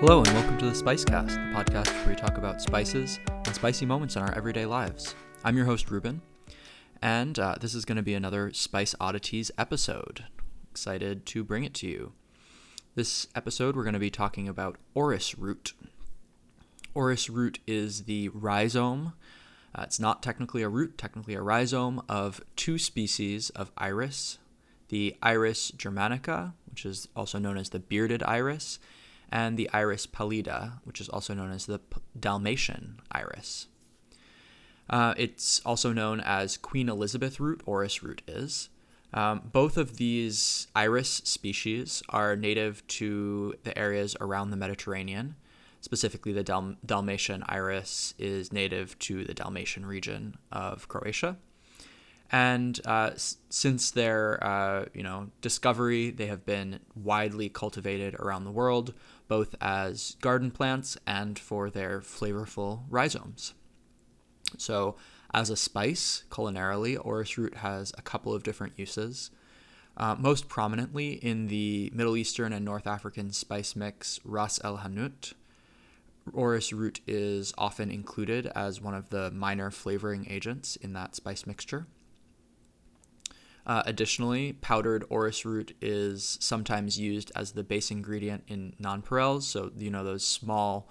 Hello, and welcome to the Spicecast, the podcast where we talk about spices and spicy moments in our everyday lives. I'm your host, Reuben, and uh, this is going to be another Spice Oddities episode. Excited to bring it to you. This episode, we're going to be talking about orris root. Orris root is the rhizome. Uh, it's not technically a root, technically a rhizome of two species of iris the Iris germanica, which is also known as the bearded iris, and the iris pallida, which is also known as the Dalmatian iris. Uh, it's also known as Queen Elizabeth root, orris root is. Um, both of these iris species are native to the areas around the Mediterranean. Specifically, the Dal- Dalmatian iris is native to the Dalmatian region of Croatia. And uh, s- since their uh, you know discovery, they have been widely cultivated around the world, both as garden plants and for their flavorful rhizomes. So, as a spice, culinarily, orris root has a couple of different uses. Uh, most prominently in the Middle Eastern and North African spice mix Ras el Hanout, orris root is often included as one of the minor flavoring agents in that spice mixture. Uh, additionally, powdered orris root is sometimes used as the base ingredient in nonpareils. So, you know, those small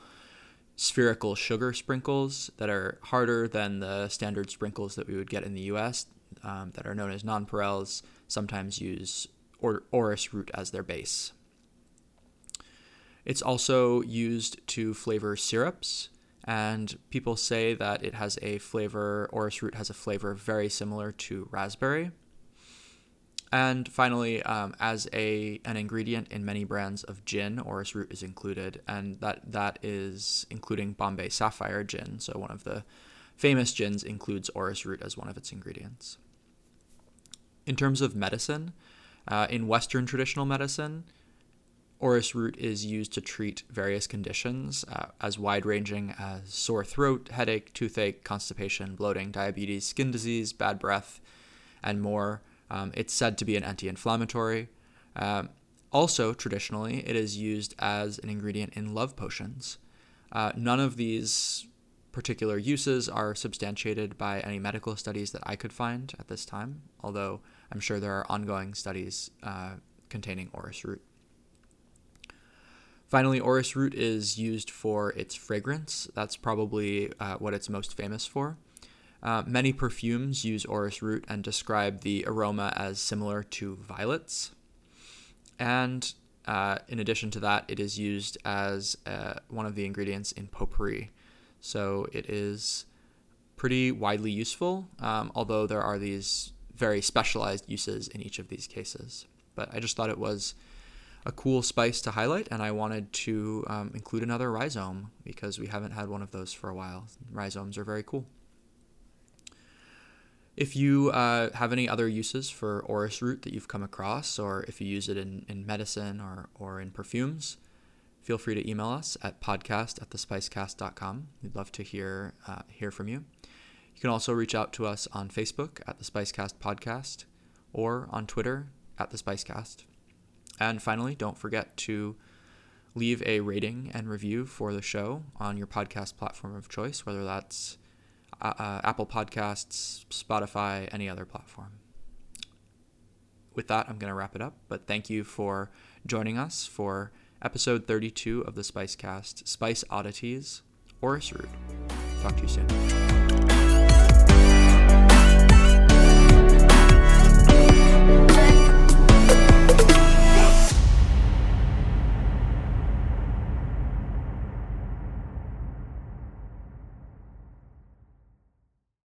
spherical sugar sprinkles that are harder than the standard sprinkles that we would get in the US um, that are known as nonpareils, sometimes use or- orris root as their base. It's also used to flavor syrups, and people say that it has a flavor, orris root has a flavor very similar to raspberry. And finally, um, as a an ingredient in many brands of gin, orris root is included, and that that is including Bombay Sapphire gin. So one of the famous gins includes orris root as one of its ingredients. In terms of medicine, uh, in Western traditional medicine, orris root is used to treat various conditions uh, as wide ranging as sore throat, headache, toothache, constipation, bloating, diabetes, skin disease, bad breath, and more. Um, it's said to be an anti inflammatory. Um, also, traditionally, it is used as an ingredient in love potions. Uh, none of these particular uses are substantiated by any medical studies that I could find at this time, although I'm sure there are ongoing studies uh, containing orris root. Finally, orris root is used for its fragrance. That's probably uh, what it's most famous for. Uh, many perfumes use orris root and describe the aroma as similar to violets. And uh, in addition to that, it is used as uh, one of the ingredients in potpourri. So it is pretty widely useful, um, although there are these very specialized uses in each of these cases. But I just thought it was a cool spice to highlight, and I wanted to um, include another rhizome because we haven't had one of those for a while. Rhizomes are very cool. If you uh, have any other uses for orris root that you've come across, or if you use it in, in medicine or, or in perfumes, feel free to email us at podcast at thespicecast.com. We'd love to hear, uh, hear from you. You can also reach out to us on Facebook at the Spicecast Podcast or on Twitter at the Spicecast. And finally, don't forget to leave a rating and review for the show on your podcast platform of choice, whether that's uh, uh, Apple Podcasts, Spotify, any other platform. With that, I'm going to wrap it up. But thank you for joining us for episode 32 of the Spicecast Spice Oddities, Orris Root. Talk to you soon.